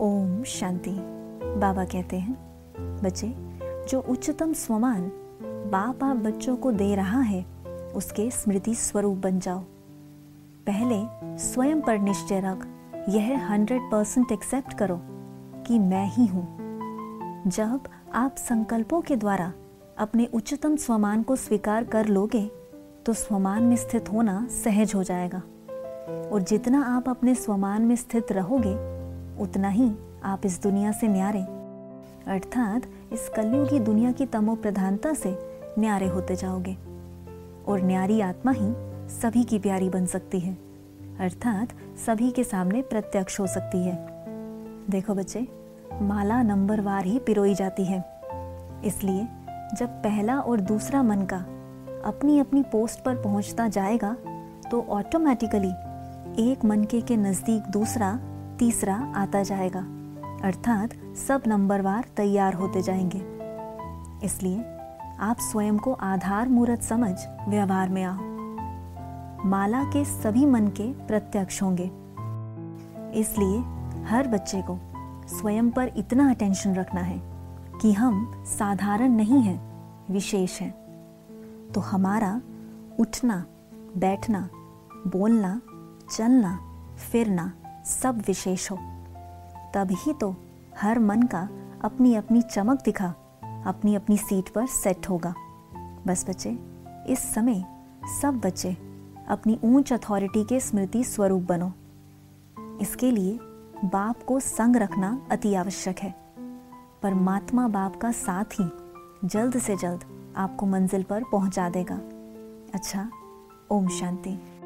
ओम शांति। बाबा कहते हैं, बच्चे, जो उच्चतम स्वमान बाप आप बच्चों को दे रहा है, उसके स्मृति स्वरूप बन जाओ। पहले स्वयं पर निश्चय रख, यह हंड्रेड परसेंट एक्सेप्ट करो कि मैं ही हूँ। जब आप संकल्पों के द्वारा अपने उच्चतम स्वमान को स्वीकार कर लोगे तो स्वमान में स्थित होना सहज हो जाएगा। और जितना आप अपने स्वमान में स्थित रहोगे उतना ही आप इस दुनिया से न्यारे। अर्थात इस कलयुगी दुनिया की तमो प्रधानता से न्यारे होते जाओगे। और न्यारी आत्मा ही सभी की प्यारी बन सकती है। अर्थात सभी के सामने प्रत्यक्ष हो सकती है। देखो बच्चे, माला नंबरवार ही पिरोई जाती है। इसलिए जब पहला और दूसरा मन का अपनी अपनी पोस्ट पर पहुँचता जाएगा तो ऑटोमेटिकली एक मनके के नज़दीक दूसरा तीसरा आता जाएगा। अर्थात सब नंबरवार तैयार होते जाएँगे। इसलिए आप स्वयं को आधार मूर्त समझ व्यवहार में आओ। माला के सभी मन के प्रत्यक्ष होंगे। इसलिए हर बच्चे को स्वयं पर इतना अटेंशन रखना है कि हम साधारण नहीं हैं, विशेष हैं। तो हमारा उठना, बैठना, बोलना, चलना, फिरना सब विशेष हो। तभी तो हर मन का अपनी अपनी चमक दिखा अपनी अपनी सीट पर सेट होगा। बस बच्चे, इस समय सब बच्चे अपनी ऊंच अथॉरिटी के स्मृति स्वरूप बनो। इसके लिए बाप को संग रखना अति आवश्यक है। परमात्मा बाप का साथ ही जल्द से जल्द आपको मंजिल पर पहुँचा देगा। अच्छा ओम शांति।